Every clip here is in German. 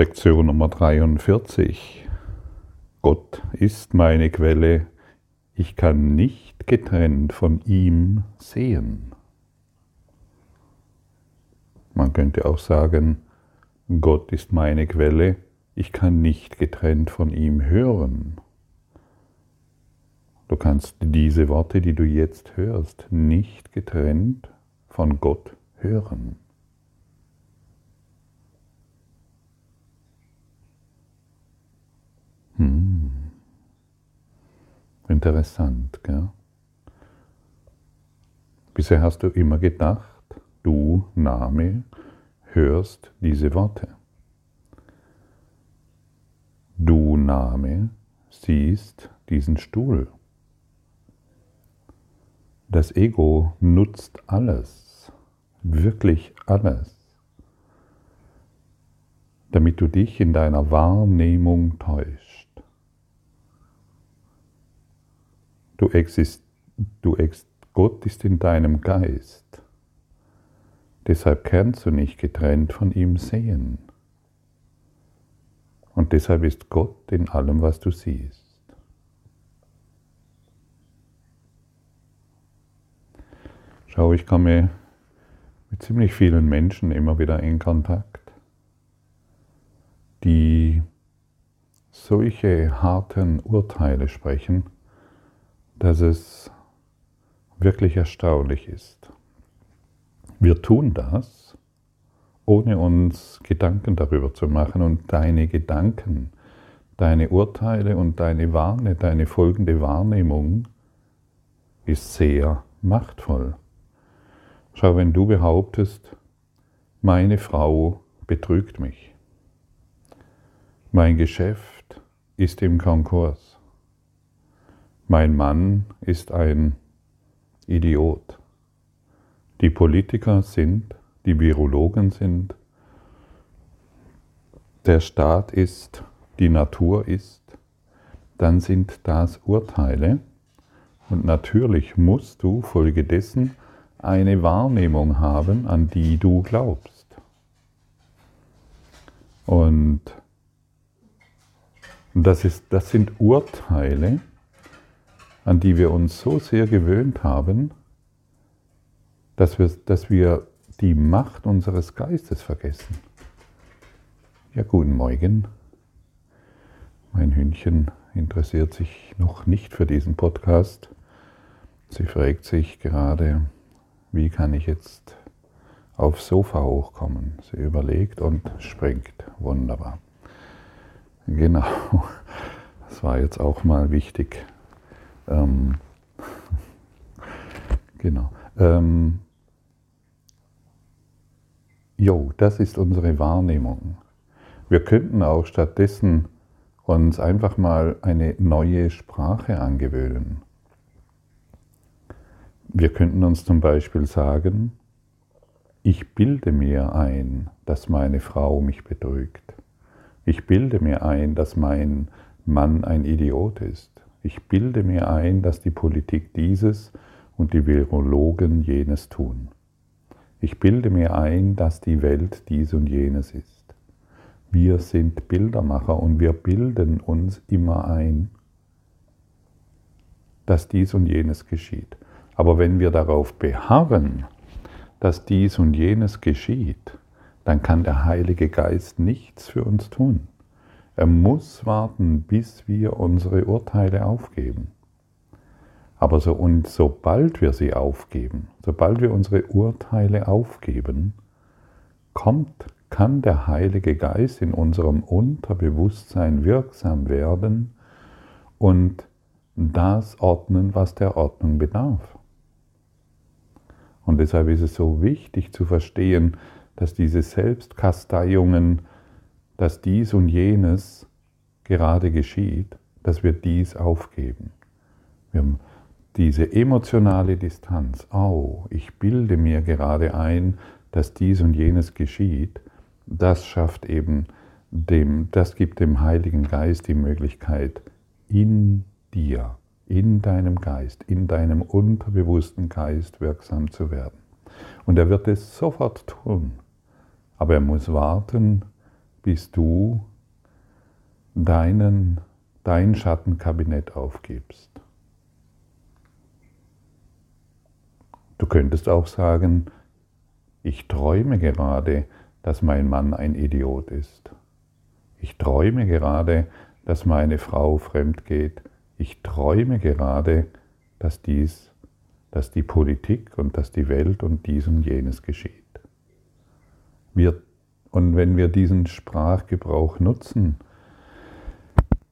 Lektion Nummer 43. Gott ist meine Quelle, ich kann nicht getrennt von ihm sehen. Man könnte auch sagen, Gott ist meine Quelle, ich kann nicht getrennt von ihm hören. Du kannst diese Worte, die du jetzt hörst, nicht getrennt von Gott hören. Interessant, gell? Bisher hast du immer gedacht, du, Name, hörst diese Worte. Du, Name, siehst diesen Stuhl. Das Ego nutzt alles, wirklich alles, damit du dich in deiner Wahrnehmung täuscht. Du existierst, du ex, Gott ist in deinem Geist. Deshalb kannst du nicht getrennt von ihm sehen. Und deshalb ist Gott in allem, was du siehst. Schau, ich komme mit ziemlich vielen Menschen immer wieder in Kontakt, die solche harten Urteile sprechen, dass es wirklich erstaunlich ist. Wir tun das, ohne uns Gedanken darüber zu machen und deine Gedanken, deine Urteile und deine Warne, deine folgende Wahrnehmung ist sehr machtvoll. Schau, wenn du behauptest, meine Frau betrügt mich, mein Geschäft ist im Konkurs, mein Mann ist ein Idiot. Die Politiker sind, die Virologen sind, der Staat ist, die Natur ist, dann sind das Urteile und natürlich musst du folgedessen eine Wahrnehmung haben, an die du glaubst. Und das, ist, das sind Urteile, an die wir uns so sehr gewöhnt haben, dass wir, dass wir die Macht unseres Geistes vergessen. Ja, guten Morgen. Mein Hündchen interessiert sich noch nicht für diesen Podcast. Sie fragt sich gerade, wie kann ich jetzt aufs Sofa hochkommen. Sie überlegt und springt. Wunderbar. Genau. Das war jetzt auch mal wichtig ähm, genau. Ähm, jo, das ist unsere Wahrnehmung. Wir könnten auch stattdessen uns einfach mal eine neue Sprache angewöhnen. Wir könnten uns zum Beispiel sagen, ich bilde mir ein, dass meine Frau mich betrügt. Ich bilde mir ein, dass mein Mann ein Idiot ist. Ich bilde mir ein, dass die Politik dieses und die Virologen jenes tun. Ich bilde mir ein, dass die Welt dies und jenes ist. Wir sind Bildermacher und wir bilden uns immer ein, dass dies und jenes geschieht. Aber wenn wir darauf beharren, dass dies und jenes geschieht, dann kann der Heilige Geist nichts für uns tun. Er muss warten, bis wir unsere Urteile aufgeben. Aber so und sobald wir sie aufgeben, sobald wir unsere Urteile aufgeben, kommt, kann der Heilige Geist in unserem Unterbewusstsein wirksam werden und das ordnen, was der Ordnung bedarf. Und deshalb ist es so wichtig zu verstehen, dass diese Selbstkasteiungen dass dies und jenes gerade geschieht, dass wir dies aufgeben. Wir haben diese emotionale Distanz. Oh, ich bilde mir gerade ein, dass dies und jenes geschieht. Das schafft eben dem, das gibt dem Heiligen Geist die Möglichkeit, in dir, in deinem Geist, in deinem unterbewussten Geist wirksam zu werden. Und er wird es sofort tun. Aber er muss warten, bis du deinen, dein Schattenkabinett aufgibst. Du könntest auch sagen, ich träume gerade, dass mein Mann ein Idiot ist. Ich träume gerade, dass meine Frau fremd geht. Ich träume gerade, dass dies, dass die Politik und dass die Welt und dies und jenes geschieht. Wir, und wenn wir diesen Sprachgebrauch nutzen,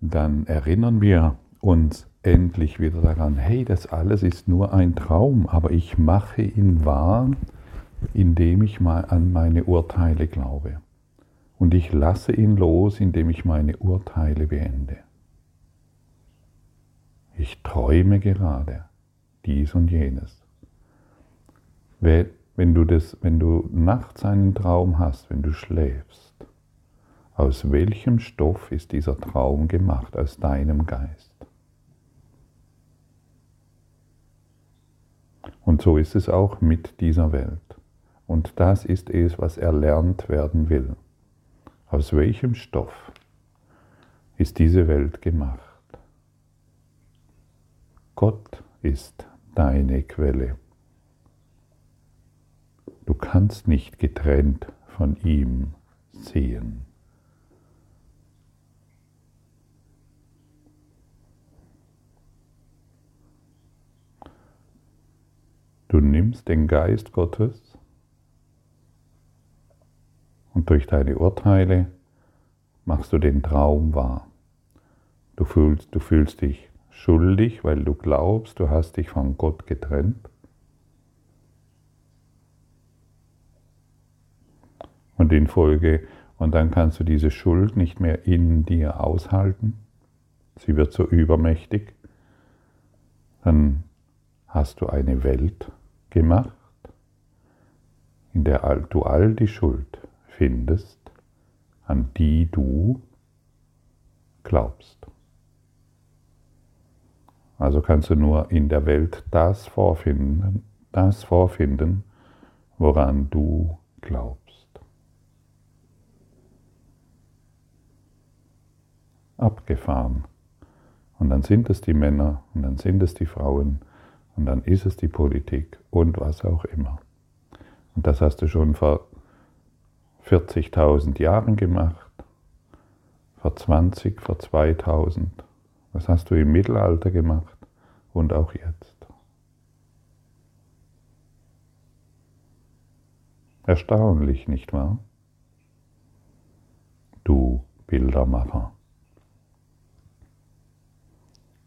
dann erinnern wir uns endlich wieder daran, hey, das alles ist nur ein Traum, aber ich mache ihn wahr, indem ich mal an meine Urteile glaube. Und ich lasse ihn los, indem ich meine Urteile beende. Ich träume gerade dies und jenes. Wenn du, das, wenn du nachts einen Traum hast, wenn du schläfst, aus welchem Stoff ist dieser Traum gemacht? Aus deinem Geist. Und so ist es auch mit dieser Welt. Und das ist es, was erlernt werden will. Aus welchem Stoff ist diese Welt gemacht? Gott ist deine Quelle. Du kannst nicht getrennt von ihm sehen. Du nimmst den Geist Gottes und durch deine Urteile machst du den Traum wahr. Du fühlst, du fühlst dich schuldig, weil du glaubst, du hast dich von Gott getrennt. Und in Folge, und dann kannst du diese Schuld nicht mehr in dir aushalten. Sie wird so übermächtig. Dann hast du eine Welt gemacht, in der du all die Schuld findest, an die du glaubst. Also kannst du nur in der Welt das vorfinden, das vorfinden, woran du glaubst. Abgefahren. Und dann sind es die Männer und dann sind es die Frauen und dann ist es die Politik und was auch immer. Und das hast du schon vor 40.000 Jahren gemacht, vor 20, vor 2000. Was hast du im Mittelalter gemacht und auch jetzt. Erstaunlich, nicht wahr? Du Bildermacher.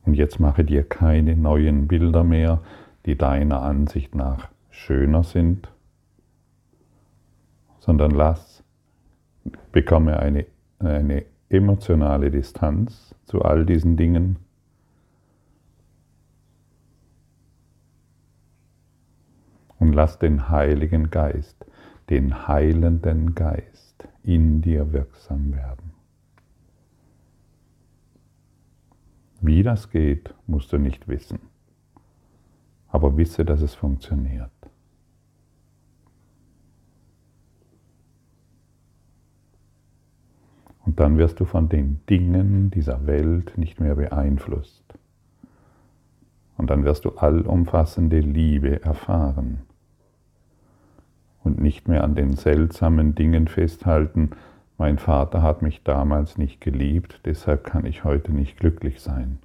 Und jetzt mache dir keine neuen Bilder mehr, die deiner Ansicht nach schöner sind, sondern lass, bekomme eine, eine emotionale Distanz zu all diesen Dingen. Und lass den Heiligen Geist, den heilenden Geist in dir wirksam werden. Wie das geht, musst du nicht wissen. Aber wisse, dass es funktioniert. Und dann wirst du von den Dingen dieser Welt nicht mehr beeinflusst. Und dann wirst du allumfassende Liebe erfahren und nicht mehr an den seltsamen Dingen festhalten, mein Vater hat mich damals nicht geliebt, deshalb kann ich heute nicht glücklich sein.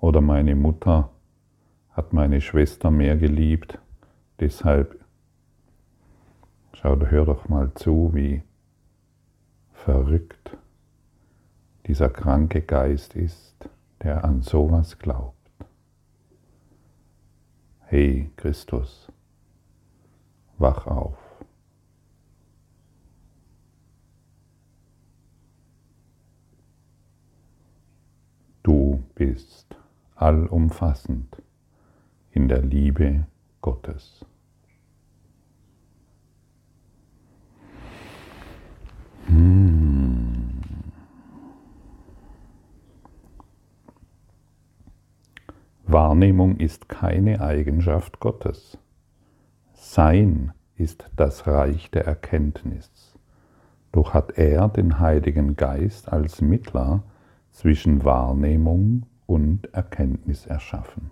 Oder meine Mutter hat meine Schwester mehr geliebt, deshalb, schau, hör doch mal zu, wie verrückt dieser kranke Geist ist, der an sowas glaubt. Hey Christus, wach auf. Bist, allumfassend in der Liebe Gottes. Hm. Wahrnehmung ist keine Eigenschaft Gottes. Sein ist das Reich der Erkenntnis. Doch hat er den Heiligen Geist als Mittler zwischen Wahrnehmung und Erkenntnis erschaffen.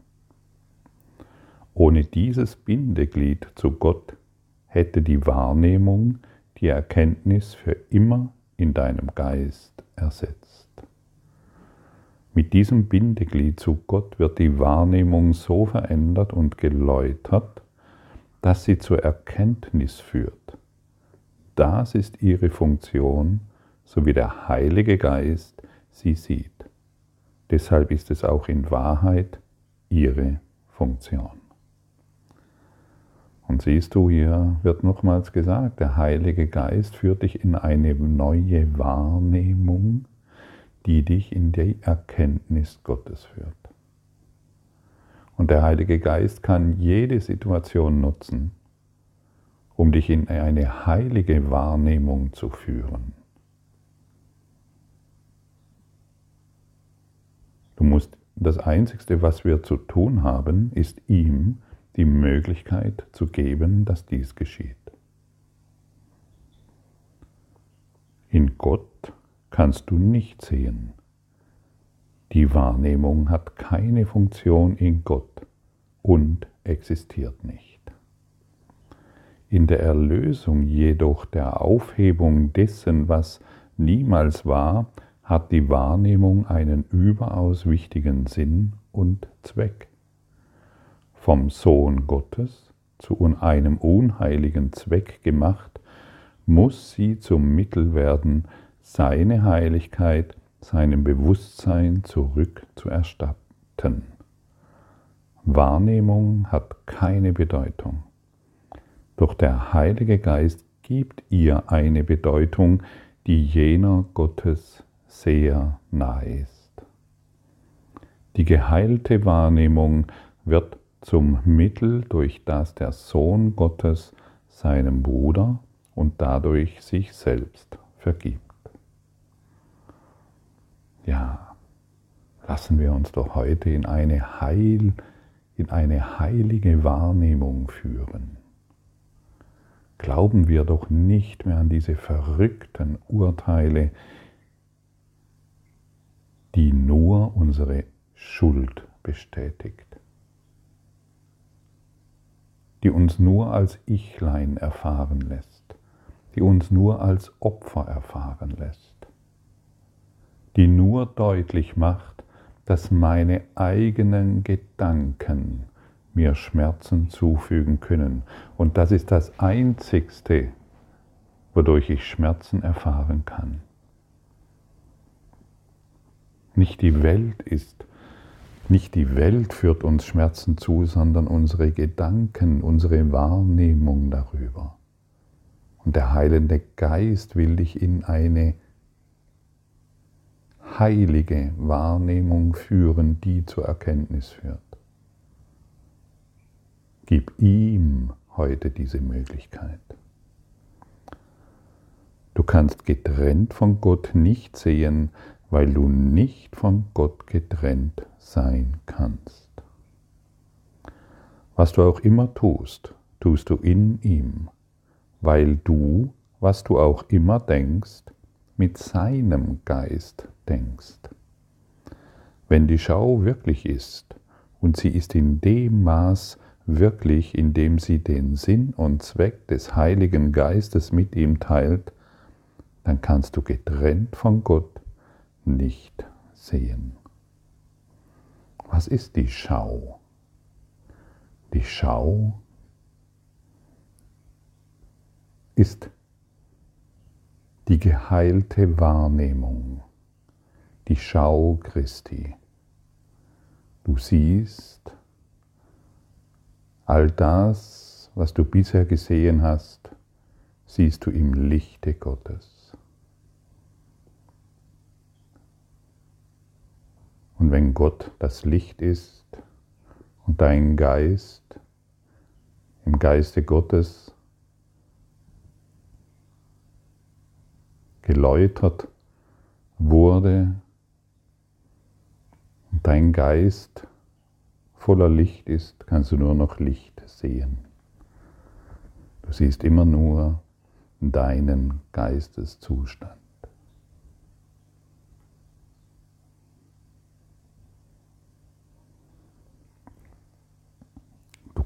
Ohne dieses Bindeglied zu Gott hätte die Wahrnehmung die Erkenntnis für immer in deinem Geist ersetzt. Mit diesem Bindeglied zu Gott wird die Wahrnehmung so verändert und geläutert, dass sie zur Erkenntnis führt. Das ist ihre Funktion, so wie der Heilige Geist sie sieht. Deshalb ist es auch in Wahrheit ihre Funktion. Und siehst du, hier wird nochmals gesagt, der Heilige Geist führt dich in eine neue Wahrnehmung, die dich in die Erkenntnis Gottes führt. Und der Heilige Geist kann jede Situation nutzen, um dich in eine heilige Wahrnehmung zu führen. Du musst das Einzige, was wir zu tun haben, ist ihm die Möglichkeit zu geben, dass dies geschieht. In Gott kannst du nicht sehen. Die Wahrnehmung hat keine Funktion in Gott und existiert nicht. In der Erlösung jedoch der Aufhebung dessen, was niemals war, hat die Wahrnehmung einen überaus wichtigen Sinn und Zweck vom Sohn Gottes zu einem unheiligen Zweck gemacht, muss sie zum Mittel werden, seine Heiligkeit seinem Bewusstsein zurückzuerstatten. Wahrnehmung hat keine Bedeutung. Doch der Heilige Geist gibt ihr eine Bedeutung, die jener Gottes sehr nahe ist. Die geheilte Wahrnehmung wird zum Mittel, durch das der Sohn Gottes seinem Bruder und dadurch sich selbst vergibt. Ja, lassen wir uns doch heute in eine, Heil, in eine heilige Wahrnehmung führen. Glauben wir doch nicht mehr an diese verrückten Urteile, die nur unsere Schuld bestätigt die uns nur als Ichlein erfahren lässt, die uns nur als Opfer erfahren lässt, die nur deutlich macht, dass meine eigenen Gedanken mir Schmerzen zufügen können. Und das ist das Einzigste, wodurch ich Schmerzen erfahren kann. Nicht die Welt ist nicht die Welt führt uns Schmerzen zu, sondern unsere Gedanken, unsere Wahrnehmung darüber. Und der Heilende Geist will dich in eine heilige Wahrnehmung führen, die zur Erkenntnis führt. Gib ihm heute diese Möglichkeit. Du kannst getrennt von Gott nicht sehen, weil du nicht von Gott getrennt sein kannst. Was du auch immer tust, tust du in ihm, weil du, was du auch immer denkst, mit seinem Geist denkst. Wenn die Schau wirklich ist, und sie ist in dem Maß wirklich, in dem sie den Sinn und Zweck des Heiligen Geistes mit ihm teilt, dann kannst du getrennt von Gott nicht sehen. Was ist die Schau? Die Schau ist die geheilte Wahrnehmung, die Schau Christi. Du siehst all das, was du bisher gesehen hast, siehst du im Lichte Gottes. Und wenn Gott das Licht ist und dein Geist im Geiste Gottes geläutert wurde und dein Geist voller Licht ist, kannst du nur noch Licht sehen. Du siehst immer nur deinen Geisteszustand.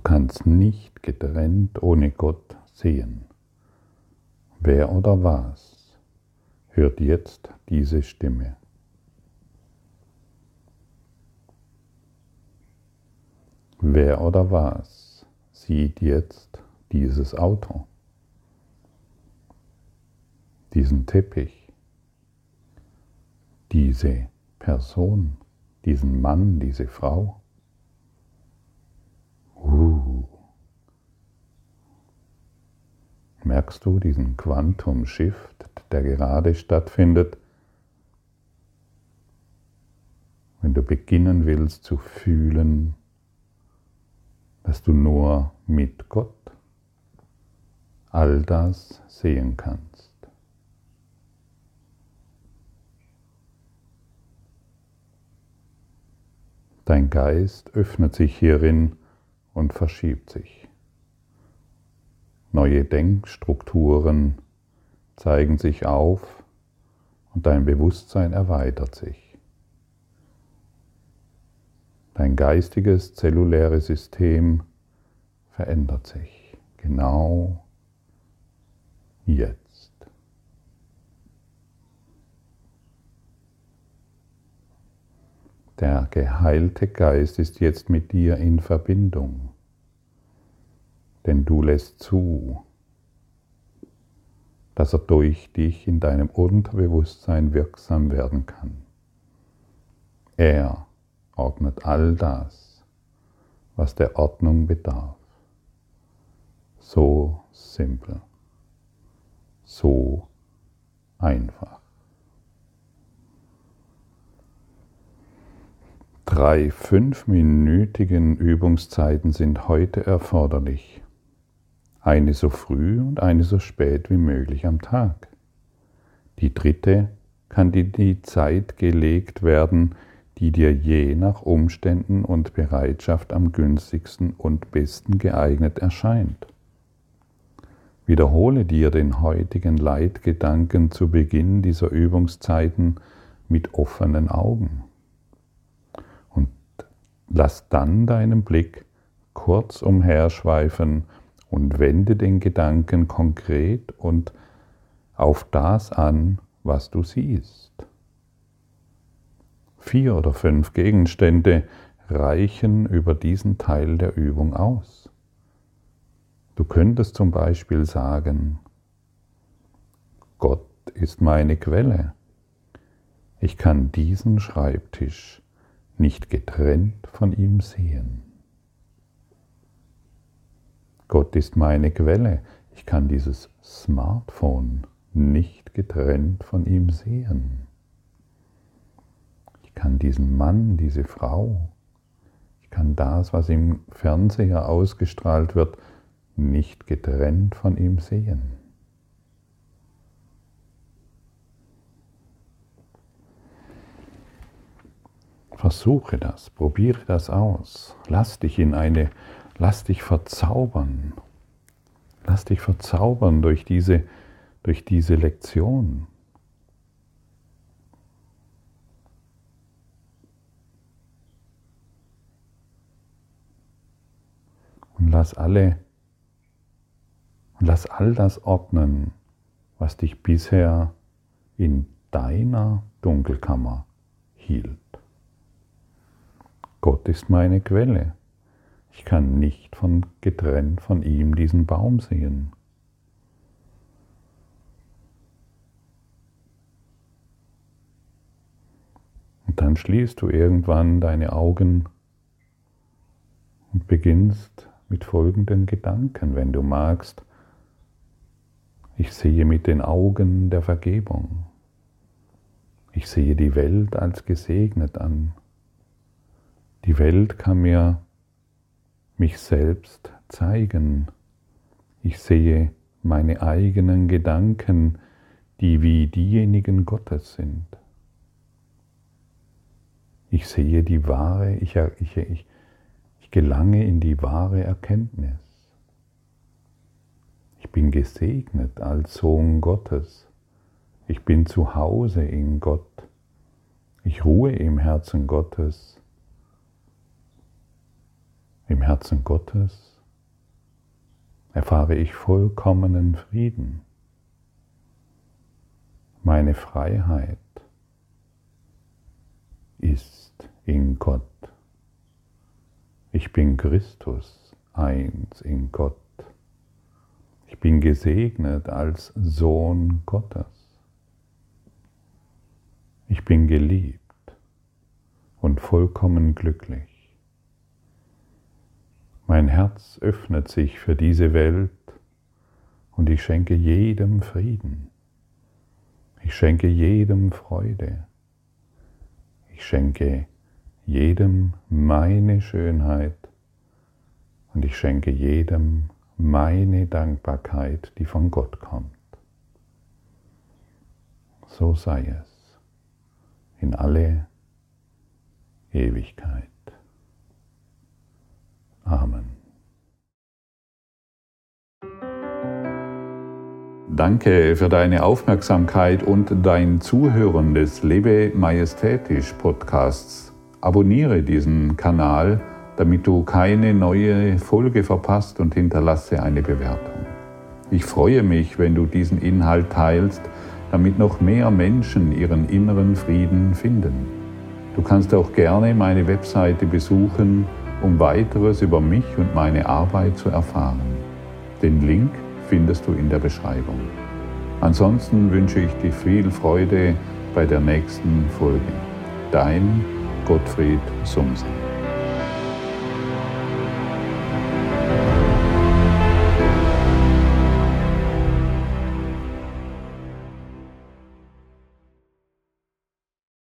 Kannst nicht getrennt ohne Gott sehen. Wer oder was hört jetzt diese Stimme? Wer oder was sieht jetzt dieses Auto, diesen Teppich, diese Person, diesen Mann, diese Frau? Uh. Merkst du diesen Quantum Shift, der gerade stattfindet? Wenn du beginnen willst zu fühlen, dass du nur mit Gott all das sehen kannst. Dein Geist öffnet sich hierin und verschiebt sich. Neue Denkstrukturen zeigen sich auf und dein Bewusstsein erweitert sich. Dein geistiges zelluläres System verändert sich genau jetzt. Der geheilte Geist ist jetzt mit dir in Verbindung, denn du lässt zu, dass er durch dich in deinem Unterbewusstsein wirksam werden kann. Er ordnet all das, was der Ordnung bedarf. So simpel, so einfach. Drei fünfminütigen Übungszeiten sind heute erforderlich. Eine so früh und eine so spät wie möglich am Tag. Die dritte kann in die Zeit gelegt werden, die dir je nach Umständen und Bereitschaft am günstigsten und besten geeignet erscheint. Wiederhole dir den heutigen Leitgedanken zu Beginn dieser Übungszeiten mit offenen Augen lass dann deinen Blick kurz umherschweifen und wende den Gedanken konkret und auf das an, was du siehst. Vier oder fünf Gegenstände reichen über diesen Teil der Übung aus. Du könntest zum Beispiel sagen, Gott ist meine Quelle. Ich kann diesen Schreibtisch nicht getrennt von ihm sehen. Gott ist meine Quelle. Ich kann dieses Smartphone nicht getrennt von ihm sehen kann diesen Mann, diese Frau, ich kann das, was im Fernseher ausgestrahlt wird, nicht getrennt von ihm sehen. Versuche das, probiere das aus. Lass dich in eine, lass dich verzaubern. Lass dich verzaubern durch diese, durch diese Lektion. Und lass alle, und lass all das ordnen, was dich bisher in deiner Dunkelkammer hielt. Gott ist meine Quelle. Ich kann nicht von, getrennt von ihm diesen Baum sehen. Und dann schließt du irgendwann deine Augen und beginnst mit folgenden Gedanken, wenn du magst. Ich sehe mit den Augen der Vergebung. Ich sehe die Welt als gesegnet an. Die Welt kann mir mich selbst zeigen. Ich sehe meine eigenen Gedanken, die wie diejenigen Gottes sind. Ich sehe die wahre, ich, ich, ich, ich gelange in die wahre Erkenntnis. Ich Ich bin gesegnet als Sohn Gottes. Ich bin zu Hause in Gott. Ich ruhe im Herzen Gottes. Im Herzen Gottes erfahre ich vollkommenen Frieden. Meine Freiheit ist in Gott. Ich bin Christus, eins in Gott. Ich bin gesegnet als Sohn Gottes. Ich bin geliebt und vollkommen glücklich. Mein Herz öffnet sich für diese Welt und ich schenke jedem Frieden. Ich schenke jedem Freude. Ich schenke jedem meine Schönheit und ich schenke jedem meine Dankbarkeit, die von Gott kommt. So sei es in alle Ewigkeit. Amen. Danke für deine Aufmerksamkeit und dein Zuhören des Lebe Majestätisch Podcasts. Abonniere diesen Kanal, damit du keine neue Folge verpasst und hinterlasse eine Bewertung. Ich freue mich, wenn du diesen Inhalt teilst, damit noch mehr Menschen ihren inneren Frieden finden. Du kannst auch gerne meine Webseite besuchen, um weiteres über mich und meine Arbeit zu erfahren. Den Link findest du in der Beschreibung. Ansonsten wünsche ich dir viel Freude bei der nächsten Folge. Dein Gottfried Sumsen.